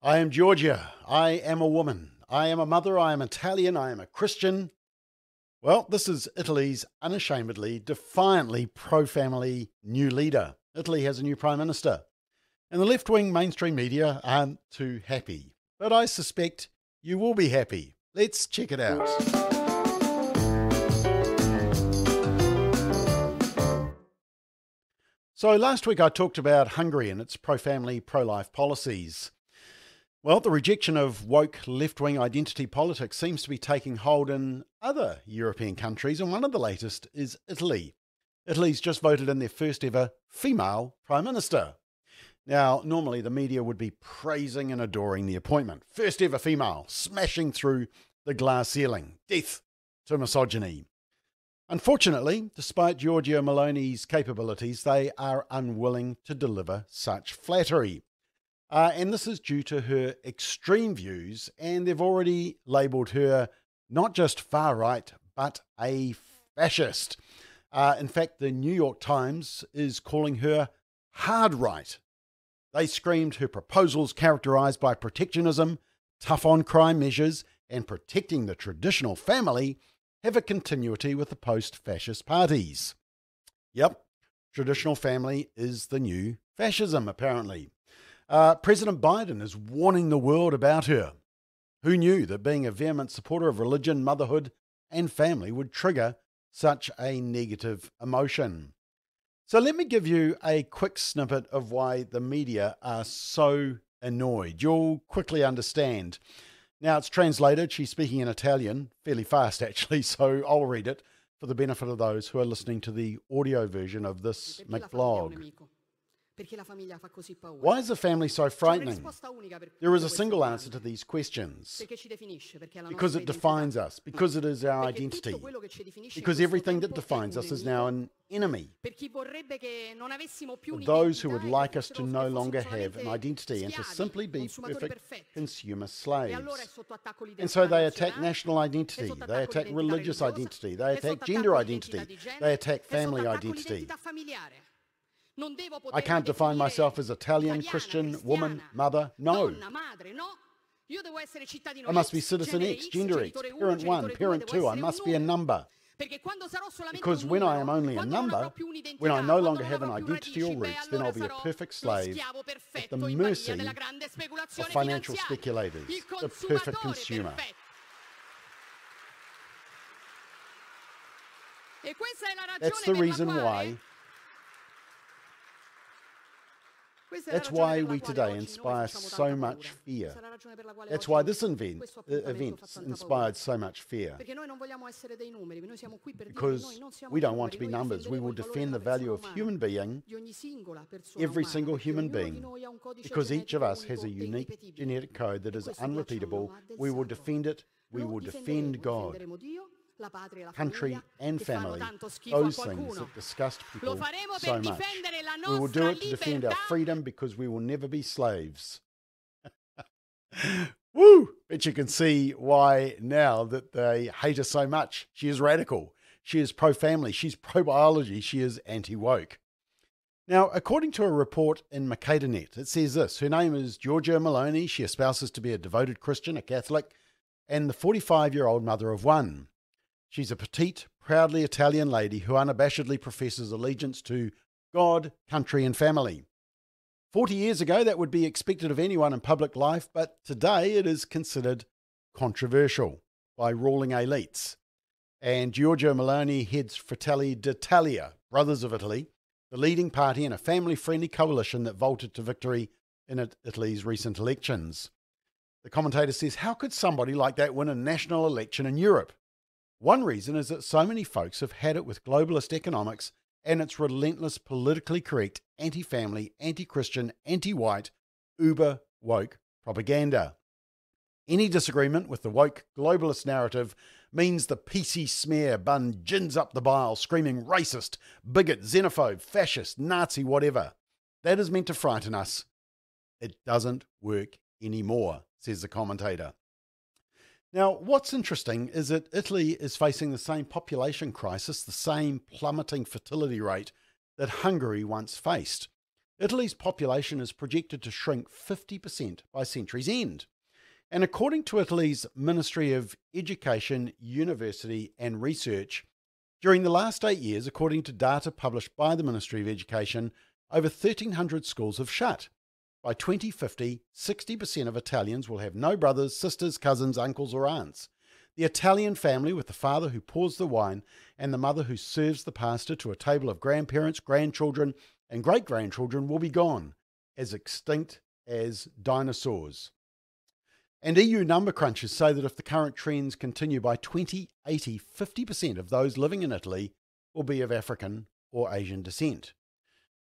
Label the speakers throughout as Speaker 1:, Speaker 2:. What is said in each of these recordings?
Speaker 1: I am Giorgia. I am a woman. I am a mother. I am Italian. I am a Christian. Well, this is Italy's unashamedly, defiantly pro family new leader. Italy has a new prime minister. And the left wing mainstream media aren't too happy. But I suspect you will be happy. Let's check it out. So, last week I talked about Hungary and its pro family, pro life policies. Well, the rejection of woke left wing identity politics seems to be taking hold in other European countries, and one of the latest is Italy. Italy's just voted in their first ever female Prime Minister. Now, normally the media would be praising and adoring the appointment. First ever female, smashing through the glass ceiling. Death to misogyny. Unfortunately, despite Giorgia Meloni's capabilities, they are unwilling to deliver such flattery. Uh, and this is due to her extreme views, and they've already labelled her not just far right, but a fascist. Uh, in fact, the New York Times is calling her hard right. They screamed her proposals characterised by protectionism, tough on crime measures, and protecting the traditional family have a continuity with the post fascist parties. Yep, traditional family is the new fascism, apparently. Uh, President Biden is warning the world about her. Who knew that being a vehement supporter of religion, motherhood, and family would trigger such a negative emotion? So, let me give you a quick snippet of why the media are so annoyed. You'll quickly understand. Now, it's translated. She's speaking in Italian, fairly fast actually, so I'll read it for the benefit of those who are listening to the audio version of this McVlog. Why is the family so frightening? There is a single answer to these questions. Because it defines us, because it is our identity, because everything that defines us is now an enemy. For those who would like us to no longer have an identity and to simply be perfect consumer slaves. And so they attack national identity, they attack religious identity, they attack gender identity, they attack family identity. I can't define myself as Italian, Christian, woman, mother. No. I must be citizen X, gender X, parent 1, parent 2. I must be a number. Because when I am only a number, when I no longer have an identity or roots, then I'll be a perfect slave at the mercy of financial speculators, the perfect consumer. That's the reason why That's why we today inspire so much fear. That's why this event, uh, event inspired so much fear. Because we don't want to be numbers. We will defend the value of human being, every single human being, because each of us has a unique genetic code that is unrepeatable. We will defend it. We will defend God country and family, those things that disgust people so much. We will do it to defend our freedom because we will never be slaves. Woo! But you can see why now that they hate her so much. She is radical. She is pro family. She's pro biology. She is anti woke. Now, according to a report in Mercatornet, it says this Her name is Giorgia Meloni. She espouses to be a devoted Christian, a Catholic, and the 45 year old mother of one. She's a petite, proudly Italian lady who unabashedly professes allegiance to God, country, and family. Forty years ago, that would be expected of anyone in public life, but today it is considered controversial by ruling elites. And Giorgia Meloni heads Fratelli d'Italia, Brothers of Italy, the leading party in a family friendly coalition that vaulted to victory in Italy's recent elections. The commentator says, How could somebody like that win a national election in Europe? One reason is that so many folks have had it with globalist economics and its relentless politically correct, anti family, anti Christian, anti white, uber woke propaganda. Any disagreement with the woke globalist narrative means the PC smear bun gins up the bile, screaming racist, bigot, xenophobe, fascist, Nazi, whatever. That is meant to frighten us. It doesn't work anymore, says the commentator. Now, what's interesting is that Italy is facing the same population crisis, the same plummeting fertility rate that Hungary once faced. Italy's population is projected to shrink 50% by century's end. And according to Italy's Ministry of Education, University and Research, during the last eight years, according to data published by the Ministry of Education, over 1,300 schools have shut. By 2050, 60% of Italians will have no brothers, sisters, cousins, uncles, or aunts. The Italian family, with the father who pours the wine and the mother who serves the pasta to a table of grandparents, grandchildren, and great grandchildren, will be gone, as extinct as dinosaurs. And EU number crunchers say that if the current trends continue by 2080, 50% of those living in Italy will be of African or Asian descent.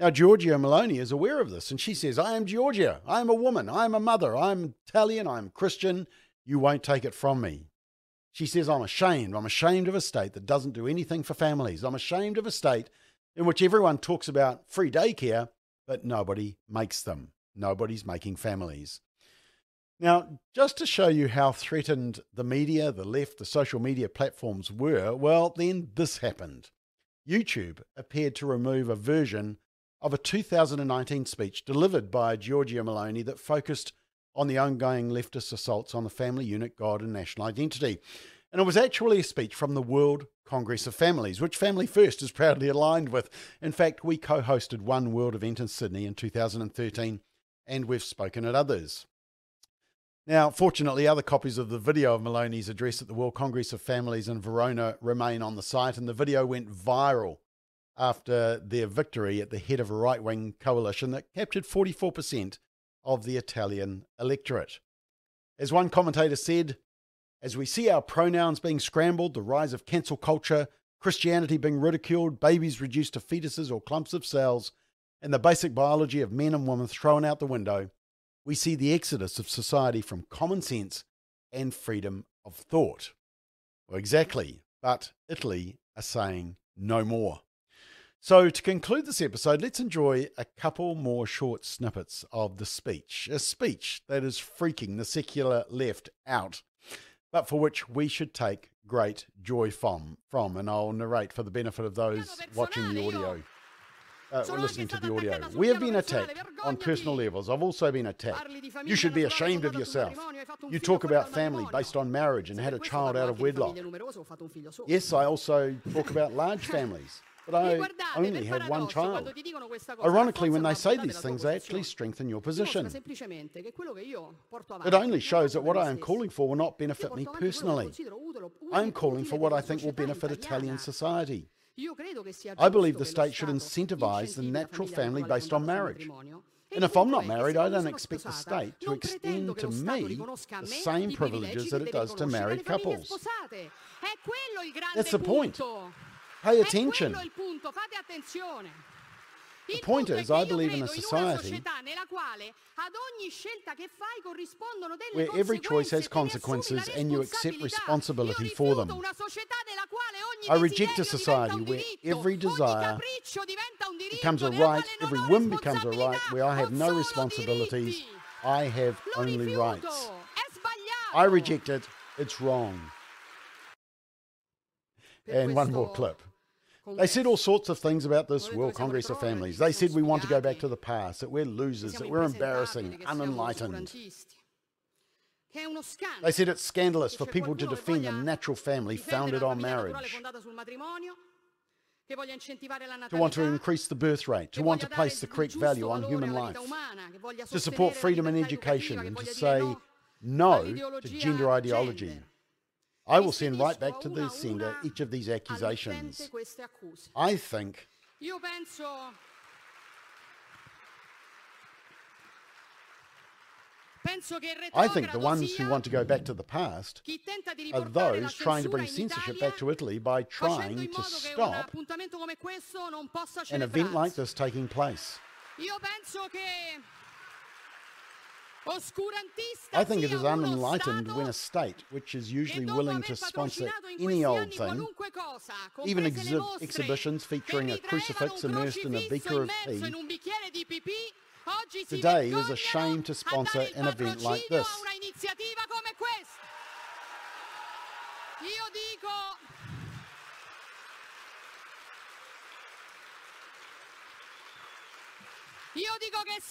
Speaker 1: Now, Giorgia Meloni is aware of this and she says, I am Giorgia. I am a woman. I am a mother. I am Italian. I am Christian. You won't take it from me. She says, I'm ashamed. I'm ashamed of a state that doesn't do anything for families. I'm ashamed of a state in which everyone talks about free daycare, but nobody makes them. Nobody's making families. Now, just to show you how threatened the media, the left, the social media platforms were, well, then this happened. YouTube appeared to remove a version of a 2019 speech delivered by Giorgia Meloni that focused on the ongoing leftist assaults on the family unit, God, and national identity. And it was actually a speech from the World Congress of Families, which Family First is proudly aligned with. In fact, we co hosted one world event in Sydney in 2013, and we've spoken at others. Now, fortunately, other copies of the video of Meloni's address at the World Congress of Families in Verona remain on the site, and the video went viral after their victory at the head of a right wing coalition that captured 44% of the Italian electorate. As one commentator said, as we see our pronouns being scrambled, the rise of cancel culture, Christianity being ridiculed, babies reduced to fetuses or clumps of cells, and the basic biology of men and women thrown out the window, we see the exodus of society from common sense and freedom of thought. Well, exactly, but Italy are saying no more. So, to conclude this episode, let's enjoy a couple more short snippets of the speech. A speech that is freaking the secular left out, but for which we should take great joy from. from and I'll narrate for the benefit of those watching the audio uh, listening to the audio. We have been attacked on personal levels. I've also been attacked. You should be ashamed of yourself. You talk about family based on marriage and had a child out of wedlock. Yes, I also talk about large families. But I only had one child. Ironically, when they say these things, they actually strengthen your position. It only shows that what I am calling for will not benefit me personally. I am calling for what I think will benefit Italian society. I believe the state should incentivize the natural family based on marriage. And if I'm not married, I don't expect the state to extend to me the same privileges that it does to married couples. That's the point. Pay attention. The point is, I believe in a society where every choice has consequences and you accept responsibility for them. I reject a society where every desire becomes a right, every whim becomes a right, where I have no responsibilities, I have only rights. I reject it, it's wrong. And one more clip. They said all sorts of things about this World Congress of Families. They said we want to go back to the past, that we're losers, that we're embarrassing, unenlightened. They said it's scandalous for people to defend a natural family founded on marriage, to want to increase the birth rate, to want to place the correct value on human life, to support freedom and education, and to say no to gender ideology. I will send right back to the sender each of these accusations. I think I think the ones who want to go back to the past are those trying to bring censorship back to Italy by trying to stop an event like this taking place. I think it is unenlightened when a state, which is usually willing to sponsor any old thing, even exhi- exhibitions featuring a crucifix immersed in a beaker of tea, today is ashamed to sponsor an event like this.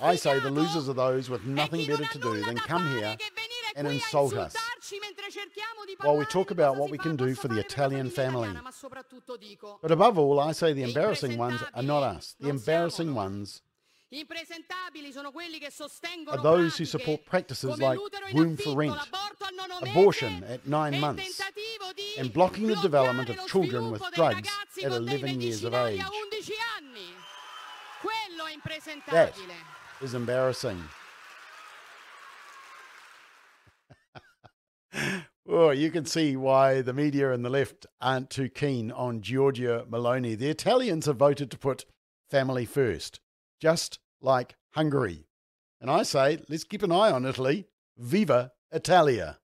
Speaker 1: I say the losers are those with nothing better to do than come here and insult us while we talk about what we can do for the Italian family. But above all, I say the embarrassing ones are not us. The embarrassing ones are those who support practices like womb for rent, abortion at nine months, and blocking the development of children with drugs at 11 years of age. That is embarrassing. well, you can see why the media and the left aren't too keen on Giorgia Meloni. The Italians have voted to put family first, just like Hungary. And I say, let's keep an eye on Italy. Viva Italia!